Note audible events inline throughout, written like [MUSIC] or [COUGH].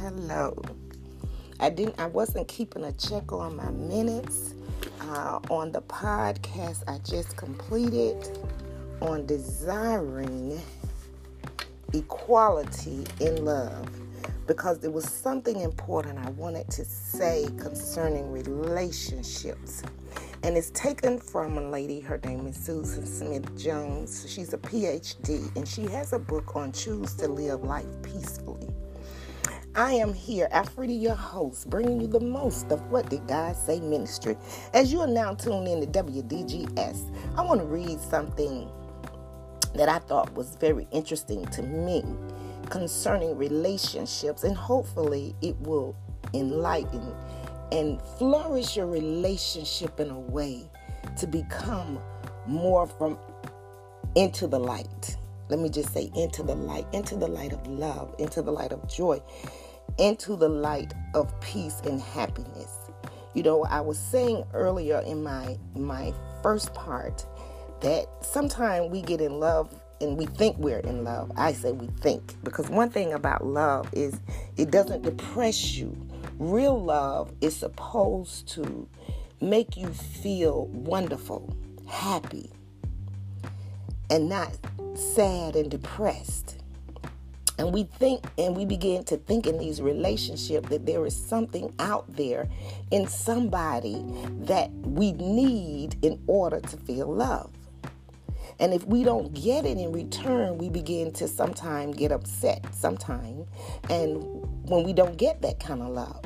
hello. I didn't. I wasn't keeping a check on my minutes uh, on the podcast I just completed on desiring equality in love because there was something important I wanted to say concerning relationships. And it's taken from a lady, her name is Susan Smith Jones. She's a PhD and she has a book on Choose to Live Life Peacefully. I am here, Alfreda, your host, bringing you the most of What Did God Say Ministry. As you are now tuned in to WDGS, I want to read something that I thought was very interesting to me concerning relationships, and hopefully it will enlighten and flourish your relationship in a way to become more from into the light. Let me just say into the light, into the light of love, into the light of joy, into the light of peace and happiness. You know, I was saying earlier in my my first part that sometimes we get in love and we think we're in love. I say we think because one thing about love is it doesn't depress you. Real love is supposed to make you feel wonderful, happy, and not sad and depressed. And we think and we begin to think in these relationships that there is something out there in somebody that we need in order to feel love. And if we don't get it in return, we begin to sometimes get upset, sometime, and when we don't get that kind of love.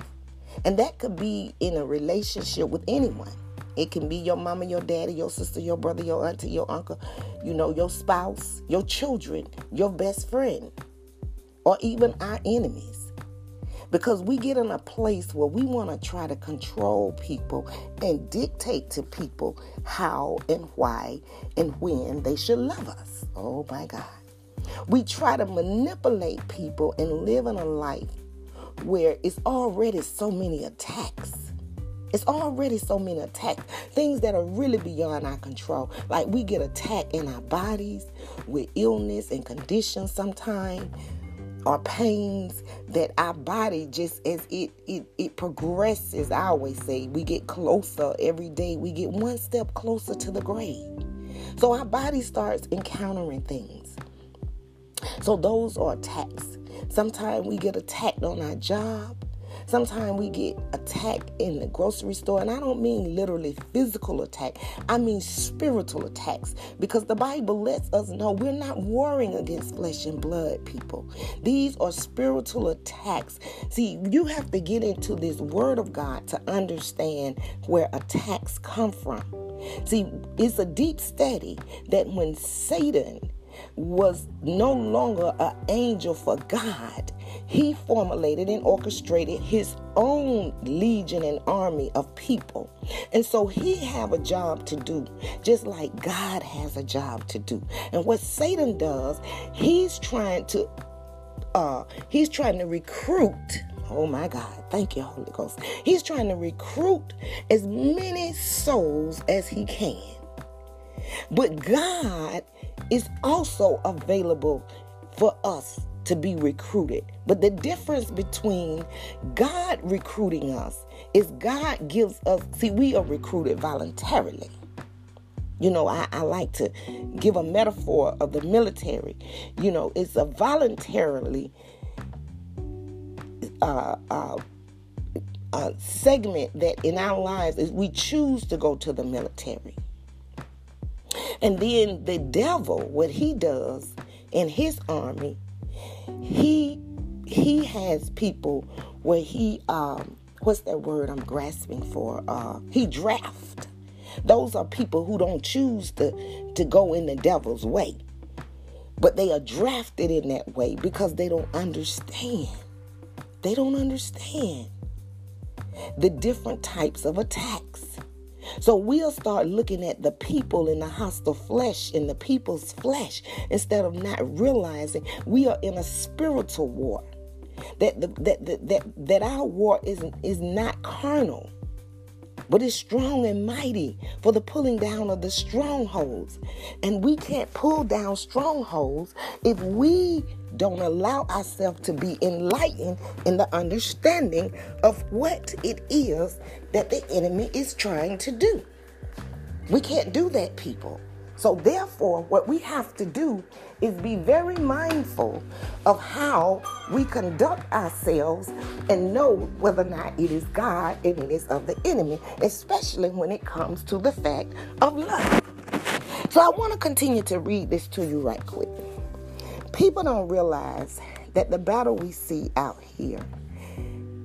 And that could be in a relationship with anyone. It can be your mama, your daddy, your sister, your brother, your auntie, your uncle, you know, your spouse, your children, your best friend, or even our enemies because we get in a place where we want to try to control people and dictate to people how and why and when they should love us. Oh my God. We try to manipulate people and live in a life where it's already so many attacks. It's already so many attacks, things that are really beyond our control. Like we get attacked in our bodies with illness and conditions sometimes or pains that our body just as it, it it progresses i always say we get closer every day. We get one step closer to the grave. So our body starts encountering things. So those are attacks. Sometimes we get attacked on our job Sometimes we get attacked in the grocery store, and I don't mean literally physical attack, I mean spiritual attacks because the Bible lets us know we're not warring against flesh and blood, people. These are spiritual attacks. See, you have to get into this word of God to understand where attacks come from. See, it's a deep study that when Satan was no longer an angel for God. He formulated and orchestrated his own legion and army of people. And so he have a job to do, just like God has a job to do. And what Satan does, he's trying to uh he's trying to recruit Oh my God. Thank you, Holy Ghost. He's trying to recruit as many souls as he can. But God is also available for us to be recruited. But the difference between God recruiting us is God gives us, see, we are recruited voluntarily. You know, I, I, like to give a metaphor of the military. You know, it's a voluntarily uh, uh, uh, segment that in our lives is we choose to go to the military. And then the devil, what he does in his army, he he has people where he um what's that word I'm grasping for? Uh he draft. Those are people who don't choose to to go in the devil's way. But they are drafted in that way because they don't understand. They don't understand the different types of attacks. So we'll start looking at the people in the hostile flesh, in the people's flesh, instead of not realizing we are in a spiritual war. That the, that, that that our war is is not carnal, but it's strong and mighty for the pulling down of the strongholds. And we can't pull down strongholds if we don't allow ourselves to be enlightened in the understanding of what it is that the enemy is trying to do. We can't do that, people. So, therefore, what we have to do is be very mindful of how we conduct ourselves and know whether or not it is God and it is of the enemy, especially when it comes to the fact of love. So, I want to continue to read this to you right quick. People don't realize that the battle we see out here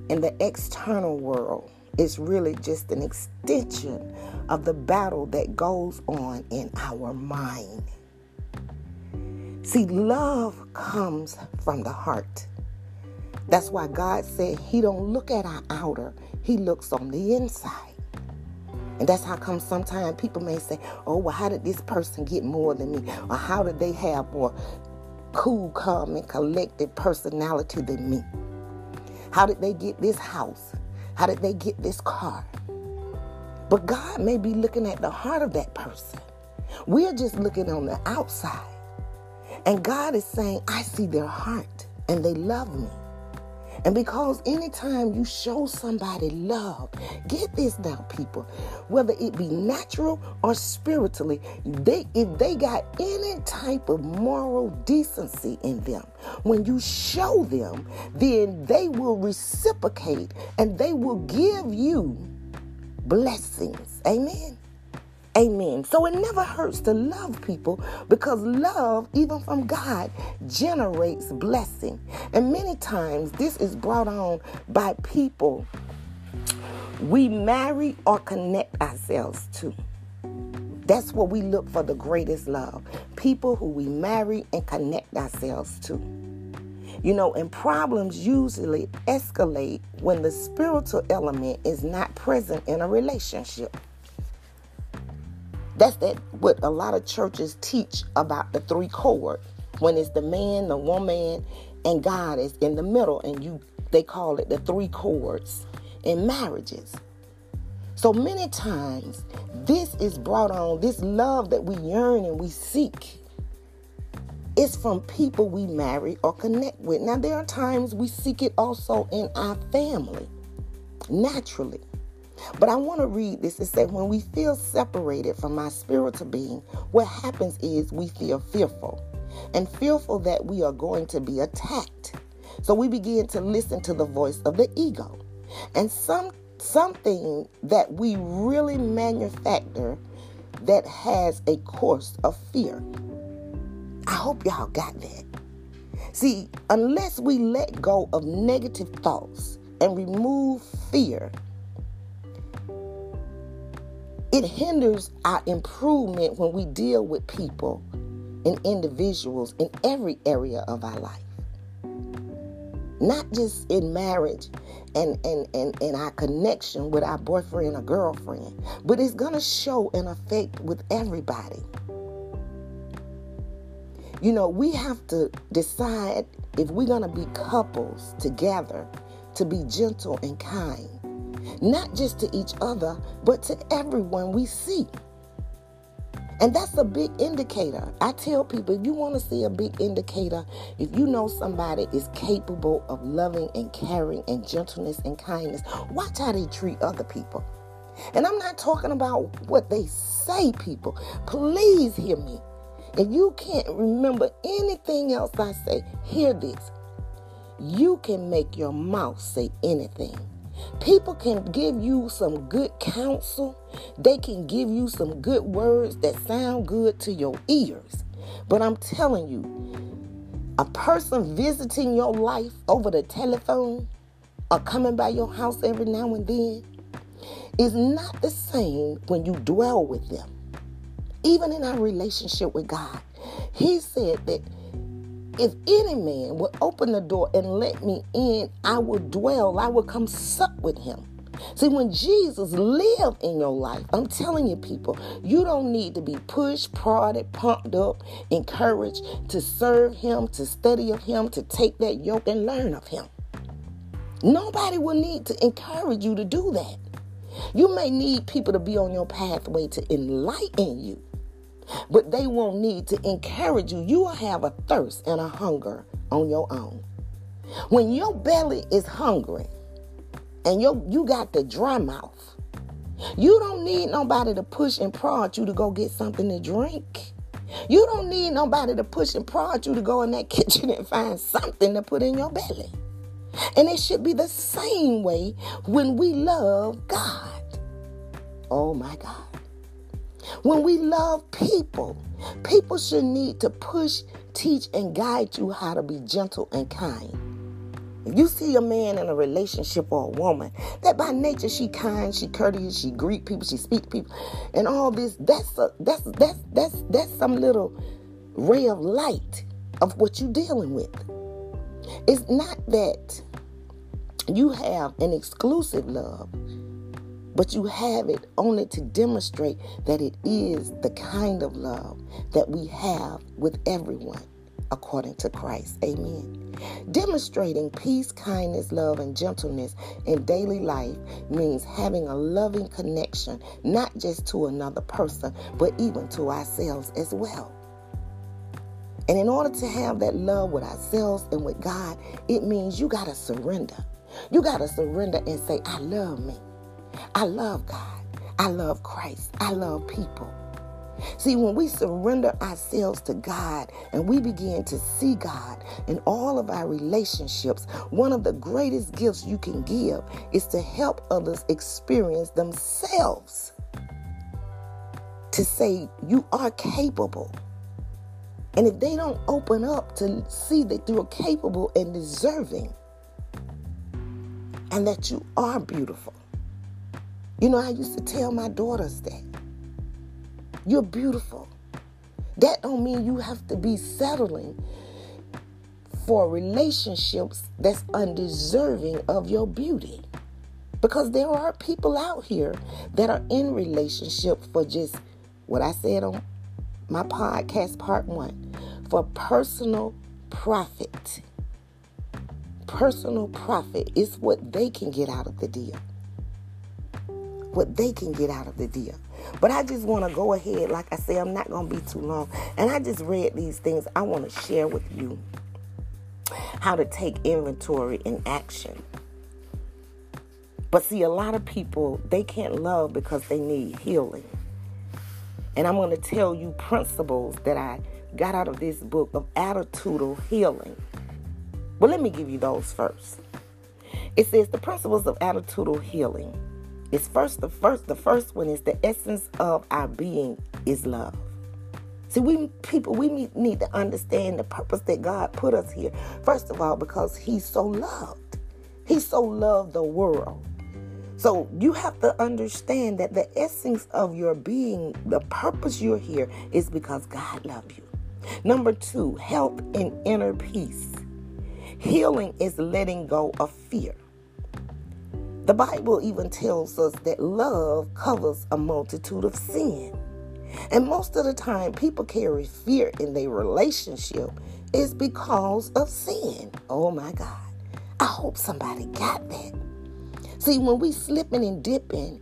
in the external world is really just an extension of the battle that goes on in our mind. See, love comes from the heart. That's why God said he don't look at our outer, he looks on the inside. And that's how come sometimes people may say, oh, well, how did this person get more than me? Or how did they have more cool, calm, and collected personality than me? How did they get this house? How did they get this car? But God may be looking at the heart of that person. We're just looking on the outside. And God is saying, I see their heart and they love me. And because anytime you show somebody love, get this now, people, whether it be natural or spiritually, they if they got any type of moral decency in them, when you show them, then they will reciprocate and they will give you blessings. Amen. Amen. So it never hurts to love people because love, even from God, generates blessing. And many times this is brought on by people we marry or connect ourselves to. That's what we look for the greatest love. People who we marry and connect ourselves to. You know, and problems usually escalate when the spiritual element is not present in a relationship. That's that what a lot of churches teach about the three cord. When it's the man, the woman, and God is in the middle, and you they call it the three cords in marriages. So many times this is brought on, this love that we yearn and we seek is from people we marry or connect with. Now there are times we seek it also in our family, naturally. But I want to read this. It said, when we feel separated from our spiritual being, what happens is we feel fearful and fearful that we are going to be attacked. So we begin to listen to the voice of the ego. And some something that we really manufacture that has a course of fear. I hope y'all got that. See, unless we let go of negative thoughts and remove fear, it hinders our improvement when we deal with people and individuals in every area of our life. Not just in marriage and, and, and, and our connection with our boyfriend or girlfriend, but it's going to show an effect with everybody. You know, we have to decide if we're going to be couples together to be gentle and kind not just to each other, but to everyone we see. And that's a big indicator. I tell people if you want to see a big indicator, if you know somebody is capable of loving and caring and gentleness and kindness, watch how they treat other people. And I'm not talking about what they say, people. Please hear me. If you can't remember anything else I say, hear this. You can make your mouth say anything. People can give you some good counsel. They can give you some good words that sound good to your ears. But I'm telling you, a person visiting your life over the telephone or coming by your house every now and then is not the same when you dwell with them. Even in our relationship with God, He said that if any man would open the door and let me in, I will dwell, I will come sup with him. See, when Jesus lived in your life, I'm telling you, people, you don't need to be pushed, prodded, pumped up, encouraged to serve Him, to study of Him, to take that yoke and learn of Him. Nobody will need to encourage you to do that. You may need people to be on your pathway to enlighten you but they won't need to encourage you. You will have a thirst and a hunger on your own. When your belly is hungry and you you got the dry mouth, you don't need nobody to push and prod you to go get something to drink. You don't need nobody to push and prod you to go in that [LAUGHS] kitchen and find something to put in your belly. And it should be the same way when we love God. Oh my God. When we love people, people should need to push, teach, and guide you how to be gentle and kind. If you see a man in a relationship or a woman that by nature she kind, she courteous, she greet people, she speak to people, and all this, that's a, that's that's that's that's some little ray of light of what you're dealing with. It's not that you have an exclusive love, but you have it only to demonstrate that it is the kind of love that we have with everyone according to Christ. Amen. Demonstrating peace, kindness, love, and gentleness in daily life means having a loving connection, not just to another person, but even to ourselves as well. And in order to have that love with ourselves and with God, it means you got to surrender. You got to surrender and say, I love me. I love God. I love Christ. I love people. See, when we surrender ourselves to God and we begin to see God in all of our relationships, one of the greatest gifts you can give is to help others experience themselves. To say, you are capable. And if they don't open up to see that you're capable and deserving, and that you are beautiful. You know, I used to tell my daughters that. You're beautiful. That don't mean you have to be settling for relationships that's undeserving of your beauty. Because there are people out here that are in relationship for just what I said on my podcast part 1 for personal profit. Personal profit is what they can get out of the deal. What they can get out of the deal. But I just want to go ahead. Like I say, I'm not going to be too long. And I just read these things I want to share with you how to take inventory in action. But see, a lot of people, they can't love because they need healing. And I'm going to tell you principles that I got out of this book of attitudinal healing. Well, let me give you those first. It says the principles of attitudinal healing it's first the first the first one is the essence of our being is love. See, we people we need to understand the purpose that God put us here. First of all, because He's so loved. He so loved the world. So you have to understand that the essence of your being, the purpose you're here, is because God loved you. Number two, health and inner peace. Healing is letting go of fear. The Bible even tells us that love covers a multitude of sin. And most of the time, people carry fear in their relationship is because of sin. Oh my God. I hope somebody got that. See, when we slipping and dipping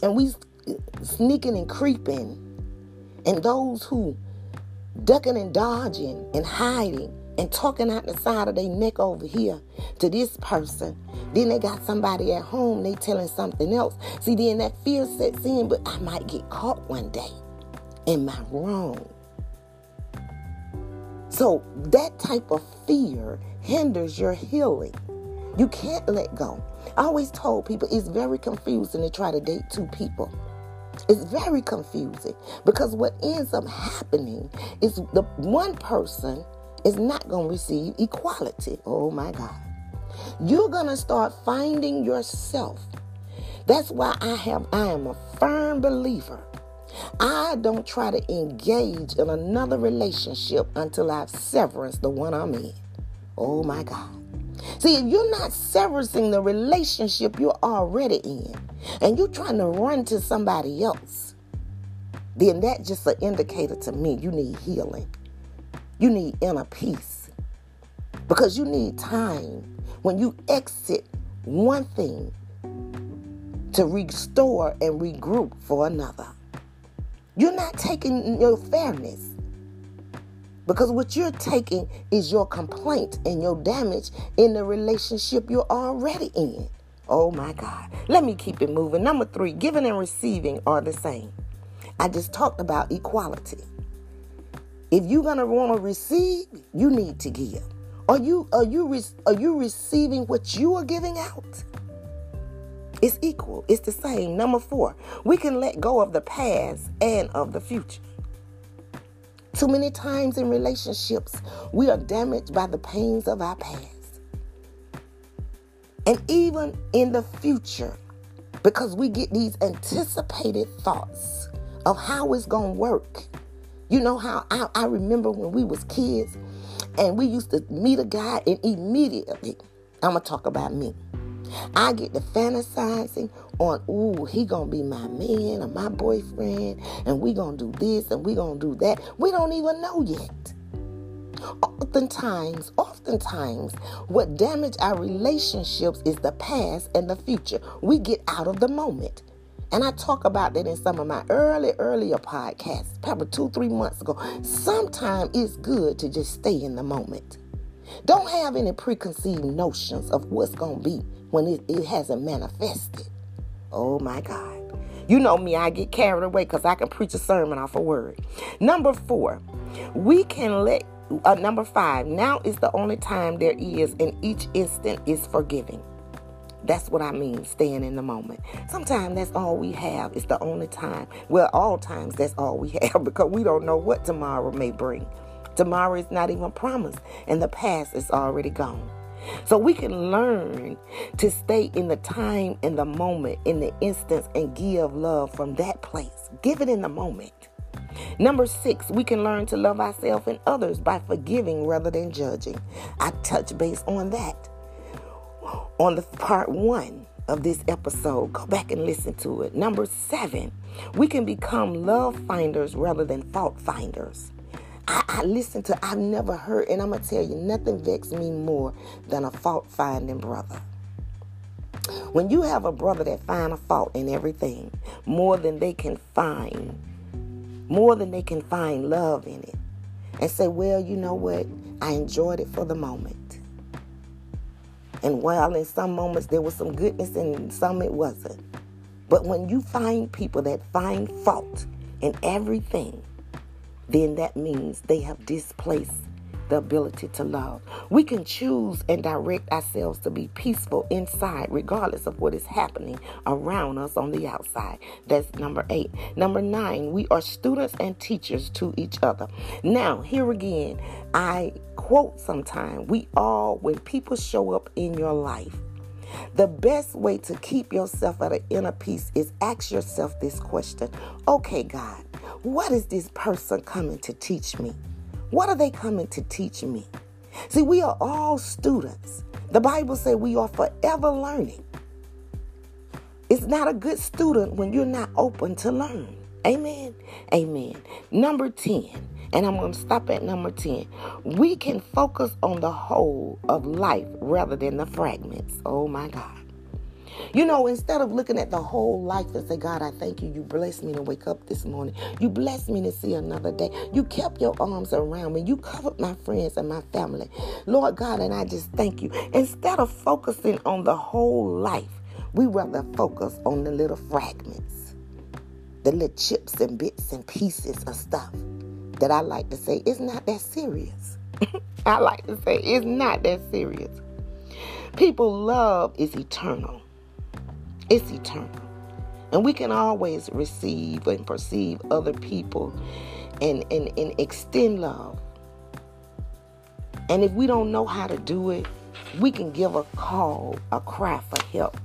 and we sneaking and creeping, and those who ducking and dodging and hiding and talking out the side of their neck over here to this person. Then they got somebody at home, they telling something else. See, then that fear sets in, but I might get caught one day. Am I wrong? So that type of fear hinders your healing. You can't let go. I always told people it's very confusing to try to date two people. It's very confusing because what ends up happening is the one person is not going to receive equality. Oh my God. You're going to start finding yourself. That's why I have I am a firm believer. I don't try to engage in another relationship until I've severance the one I'm in. Oh my God. See, if you're not severing the relationship you're already in, and you're trying to run to somebody else, then that's just an indicator to me you need healing. You need inner peace because you need time when you exit one thing to restore and regroup for another. You're not taking your fairness Because what you're taking is your complaint and your damage in the relationship you're already in. Oh my God. Let me keep it moving. Number three, giving and receiving are the same. I just talked about equality. If you're gonna want to receive, you need to give. Are you are you re- are you receiving what you are giving out? It's equal. It's the same. Number four, we can let go of the past and of the future. Too many times in relationships, we are damaged by the pains of our past. And even in the future, because we get these anticipated thoughts of how it's going to work. You know how I, I remember when we was kids and we used to meet a guy and immediately, I'm going to talk about me. I get to fantasizing on, ooh, he gonna be my man or my boyfriend, and we gonna do this and we gonna do that. We don't even know yet. Oftentimes, oftentimes, what damage our relationships is the past and the future. We get out of the moment. And I talk about that in some of my early, earlier podcasts, probably two, three months ago. Sometimes it's good to just stay in the moment. Don't have any preconceived notions of what's going to be when it, it hasn't manifested. Oh my God. You know me, I get carried away because I can preach a sermon off a word. Number four, we can let, uh, number five, now is the only time there is, and each instant is forgiving. That's what I mean, staying in the moment. Sometimes that's all we have. It's the only time. Well, all times that's all we [LAUGHS] have because we don't know what tomorrow may bring. Tomorrow is not even promised, and the past is already gone. So we can learn to stay in the time, in the moment, in the instance, and give love from that place. Give it in the moment. Number six, we can learn to love ourselves and others by forgiving rather than judging. I touch base on that on the part one of this episode. Go back and listen to it. Number seven, we can become love finders rather than fault finders. I, I listen to, I've never heard, and I'm going to tell you, nothing vexes me more than a fault finding brother. When you have a brother that find a fault in everything, more than they can find, more than they can find love in it, and say, well, you know what? I enjoyed it for the moment. And while in some moments there was some goodness and some it wasn't. But when you find people that find fault in everything, then that means they have displaced the ability to love. We can choose and direct ourselves to be peaceful inside, regardless of what is happening around us on the outside. That's number eight. Number nine, we are students and teachers to each other. Now, here again, I quote sometime we all, when people show up in your life, the best way to keep yourself at an inner peace is ask yourself this question Okay, God, what is this person coming to teach me? What are they coming to teach me? See, we are all students. The Bible says we are forever learning. It's not a good student when you're not open to learn. Amen. Amen. Number 10, and I'm going to stop at number 10. We can focus on the whole of life rather than the fragments. Oh my God. You know, instead of looking at the whole life and say, God, I thank you. You blessed me to wake up this morning. You blessed me to see another day. You kept your arms around me. You covered my friends and my family. Lord God, and I just thank you. Instead of focusing on the whole life, we rather focus on the little fragments, the little chips and bits and pieces of stuff that I like to say, it's not that serious. [LAUGHS] I like to say, it's not that serious. People love is eternal. It's eternal. And we can always receive and perceive other people and, and, and extend love. And if we don't know how to do it, we can give a call, a cry for help.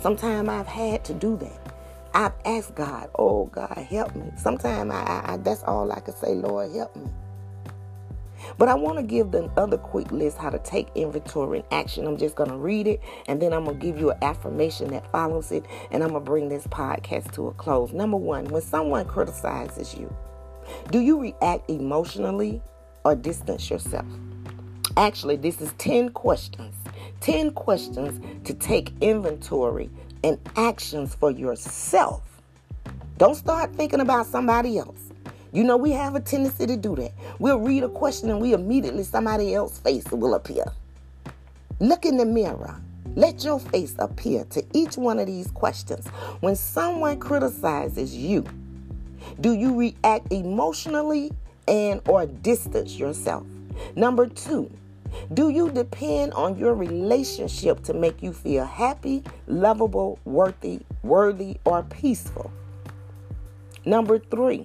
Sometimes I've had to do that. I've asked God, oh God, help me. Sometimes I, I, I, that's all I can say, Lord, help me. But I want to give the other quick list how to take inventory and action. I'm just going to read it and then I'm going to give you an affirmation that follows it and I'm going to bring this podcast to a close. Number one, when someone criticizes you, do you react emotionally or distance yourself? Actually, this is 10 questions. 10 questions to take inventory and actions for yourself. Don't start thinking about somebody else. You know, we have a tendency to do that. We'll read a question and we immediately, somebody else's face will appear. Look in the mirror. Let your face appear to each one of these questions. When someone criticizes you, do you react emotionally and or distance yourself? Number 2, do you depend on your relationship to make you feel happy, lovable, worthy, worthy or peaceful? Number 3,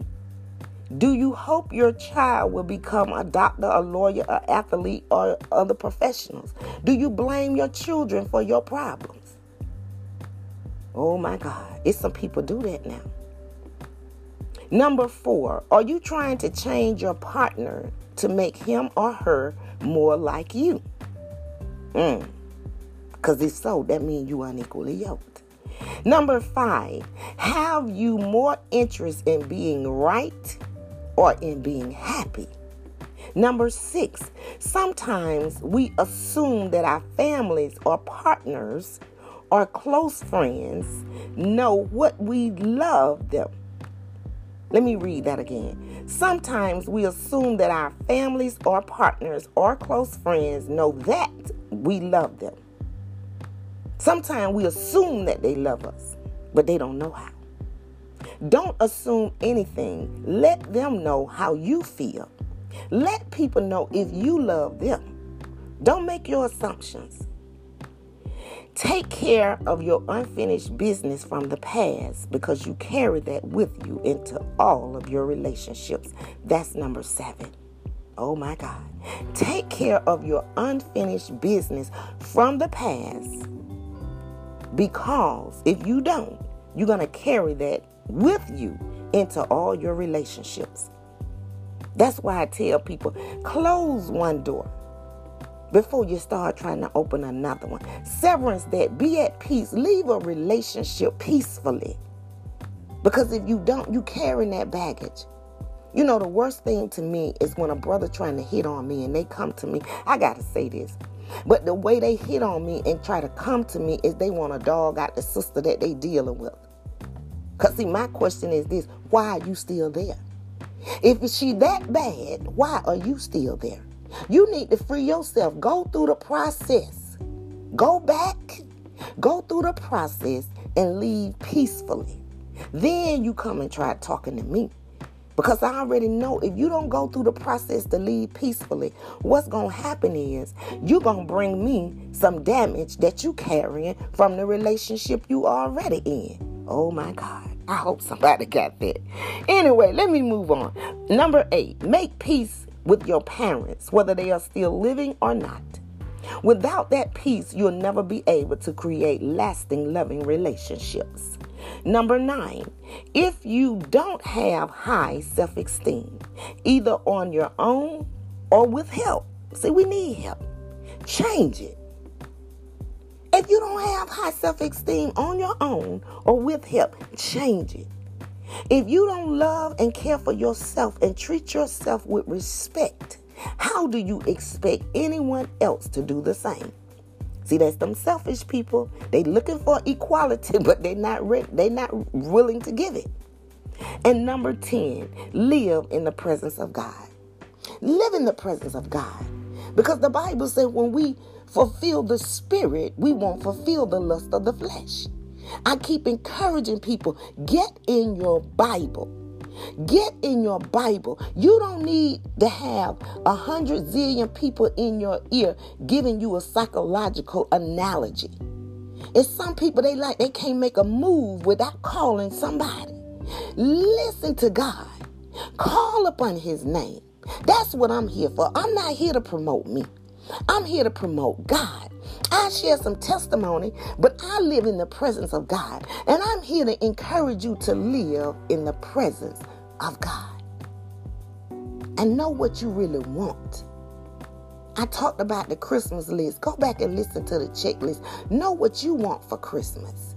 do you hope your child will become a doctor, a lawyer, an athlete, or other professionals? Do you blame your children for your problems? Oh my God, it's some people do that now. Number four, are you trying to change your partner to make him or her more like you? Because mm. if so, that means you are unequally yoked. Number five, have you more interest in being right or in being happy. Number six, sometimes we assume that our families or partners or close friends know what we love them. Let me read that again. Sometimes we assume that our families or partners or close friends know that we love them. Sometimes we assume that they love us, but they don't know how. Don't assume anything. Let them know how you feel. Let people know if you love them. Don't make your assumptions. Take care of your unfinished business from the past because you carry that with you into all of your relationships. That's number seven. Oh my God. Take care of your unfinished business from the past because if you don't, you're going to carry that with you into all your relationships. That's why I tell people close one door before you start trying to open another one. Severance that be at peace. Leave a relationship peacefully. Because if you don't, you carry that baggage. You know, the worst thing to me is when a brother trying to hit on me and they come to me. I got to say this. But the way they hit on me and try to come to me is they want to dog out the sister that they dealing with. Because, see, my question is this why are you still there? If she that bad, why are you still there? You need to free yourself. Go through the process. Go back, go through the process, and leave peacefully. Then you come and try talking to me. Because I already know if you don't go through the process to leave peacefully, what's going to happen is you're going to bring me some damage that you carrying from the relationship you already in. Oh my God. I hope somebody got that. Anyway, let me move on. Number eight, make peace with your parents, whether they are still living or not. Without that peace, you'll never be able to create lasting, loving relationships. Number nine, if you don't have high self esteem, either on your own or with help, see, we need help. Change it. If you don't have high self esteem on your own or with help, change it. If you don't love and care for yourself and treat yourself with respect, how do you expect anyone else to do the same? See, that's them selfish people. They looking for equality, [LAUGHS] but they're not re- they're not willing to give it. And number 10, live in the presence of God. Live in the presence of God. Because the Bible said when we fulfill the spirit, we won't fulfill the lust of the flesh. I keep encouraging people get in your Bible. Get in your Bible. You don't need to have a hundred zillion people in your ear giving you a psychological analogy. It's some people they like they can't make a move without calling somebody. Listen to God. Call upon his name. That's what I'm here for. I'm not here to promote me. I'm here to promote God. I share some testimony, but I live in the presence of God. And I'm here to encourage you to live in the presence of God and know what you really want. I talked about the Christmas list. Go back and listen to the checklist. Know what you want for Christmas.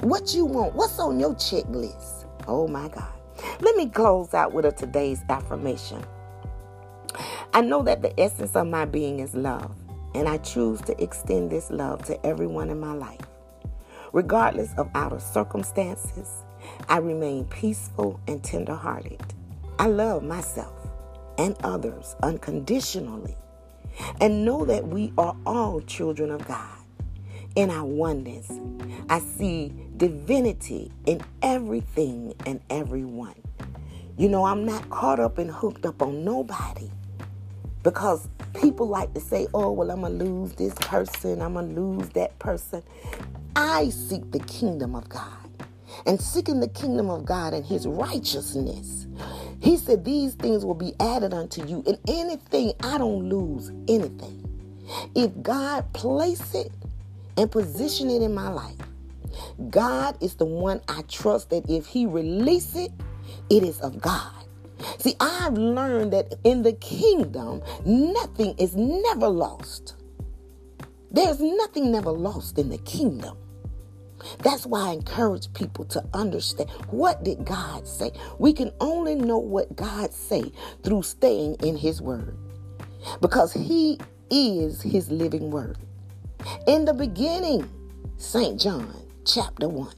What you want. What's on your checklist? Oh my God. Let me close out with a today's affirmation. I know that the essence of my being is love, and I choose to extend this love to everyone in my life. Regardless of outer circumstances, I remain peaceful and tenderhearted. I love myself and others unconditionally and know that we are all children of God. In our oneness, I see divinity in everything and everyone. You know, I'm not caught up and hooked up on nobody because people like to say, oh, well, I'm going to lose this person, I'm going to lose that person. I seek the kingdom of God. And seeking the kingdom of God and his righteousness he said, These things will be added unto you. And anything, I don't lose anything. If God place it and position it in my life, God is the one I trust that if He release it, it is of God. See, I've learned that in the kingdom, nothing is never lost. There's nothing never lost in the kingdom. That's why I encourage people to understand what did God say? We can only know what God say through staying in his word. Because he is his living word. In the beginning, St. John chapter 1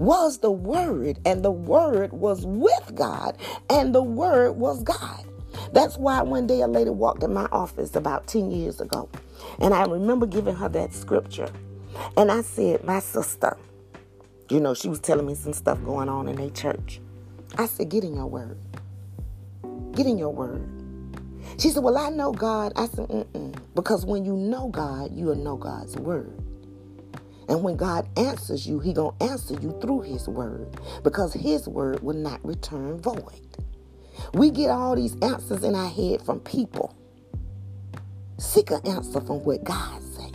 was the word and the word was with God and the word was God. That's why one day a lady walked in my office about 10 years ago and I remember giving her that scripture. And I said, My sister, you know, she was telling me some stuff going on in a church. I said, Get in your word. Get in your word. She said, Well, I know God. I said, Mm-mm. Because when you know God, you'll know God's word. And when God answers you, He gonna answer you through His word. Because His word will not return void. We get all these answers in our head from people. Seek an answer from what God say.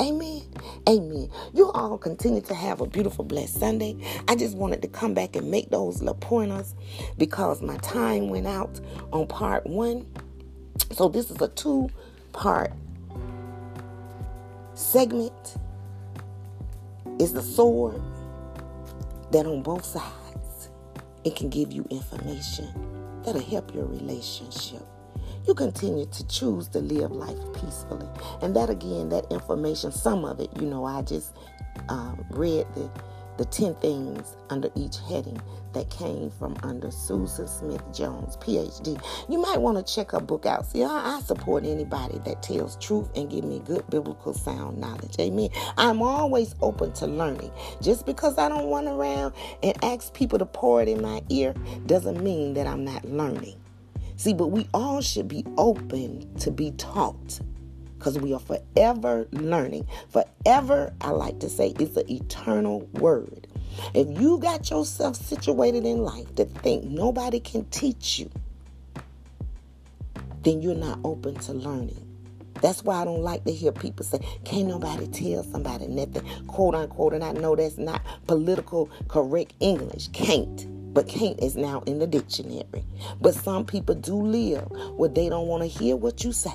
Amen. Amen. You all continue to have a beautiful, blessed Sunday. I just wanted to come back and make those little pointers because my time went out on part one. So this is a two part segment. Is the sword that on both sides it can give you information that'll help your relationship you continue to choose to live life peacefully. And that again, that information, some of it, you know, I just um, read the the 10 things under each heading that came from under Susan Smith Jones, PhD. You might want to check her book out. See, I, I, support anybody that tells truth and give me good biblical sound knowledge. Amen. I'm always open to learning. Just because I don't run around and ask people to pour it in my ear doesn't mean that I'm not learning. See, but we all should be open to be taught because we are forever learning. Forever, I like to say, is an eternal word. If you got yourself situated in life to think nobody can teach you, then you're not open to learning. That's why I don't like to hear people say, can't nobody tell somebody nothing, quote unquote. And I know that's not political correct English. Can't but can't is now in the dictionary. But some people do live where they don't want to hear what you say.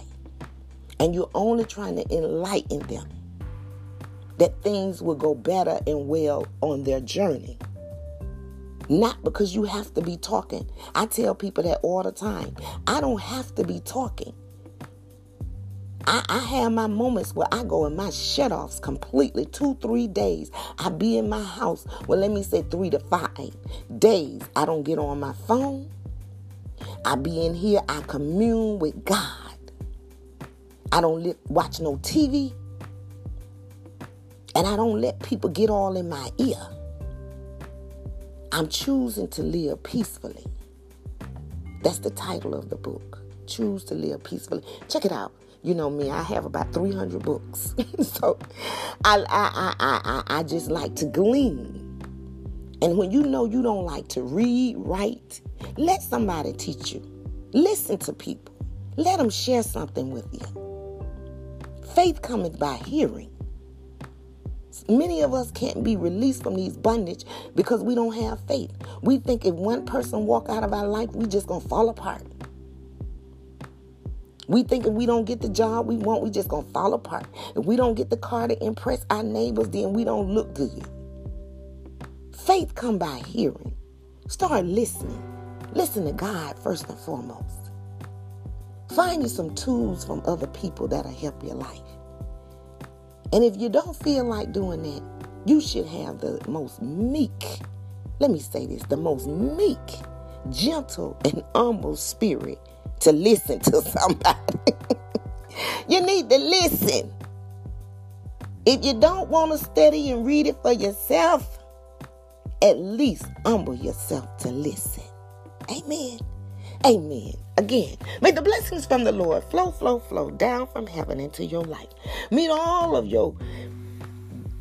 And you're only trying to enlighten them that things will go better and well on their journey. Not because you have to be talking. I tell people that all the time. I don't have to be talking. I, I have my moments where I go in my shut offs completely, two, three days. I be in my house. Well, let me say three to five days. I don't get on my phone. I be in here. I commune with God. I don't li- watch no TV. And I don't let people get all in my ear. I'm choosing to live peacefully. That's the title of the book. Choose to live peacefully. Check it out. You know me, I have about 300 books. [LAUGHS] so I, I, I, I, I just like to glean. And when you know you don't like to read, write, let somebody teach you. Listen to people. Let them share something with you. Faith cometh by hearing. Many of us can't be released from these bondage because we don't have faith. We think if one person walk out of our life, we just gonna fall apart. We think if we don't get the job we want, we just gonna fall apart. If we don't get the car to impress our neighbors, then we don't look good. Faith come by hearing. Start listening. Listen to God first and foremost. Find you some tools from other people that'll help your life. And if you don't feel like doing that, you should have the most meek, let me say this, the most meek gentle and humble spirit to listen to [LAUGHS] somebody. you need to listen. If you don't want to study and read it for yourself, at least humble yourself to listen. Amen. Amen. Again, may the blessings from the Lord flow, flow, flow down from heaven into your life. Meet all of your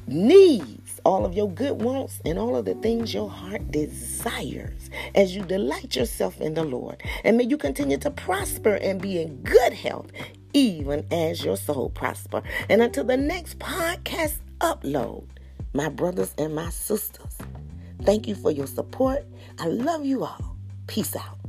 needs, all of your good wants, and all of the things your heart desires as you delight yourself in the Lord. And may you continue to prosper and be in good health, even as your soul prosper. And until the next podcast upload, my brothers and my sisters, thank you for your support. I love you all. Peace out.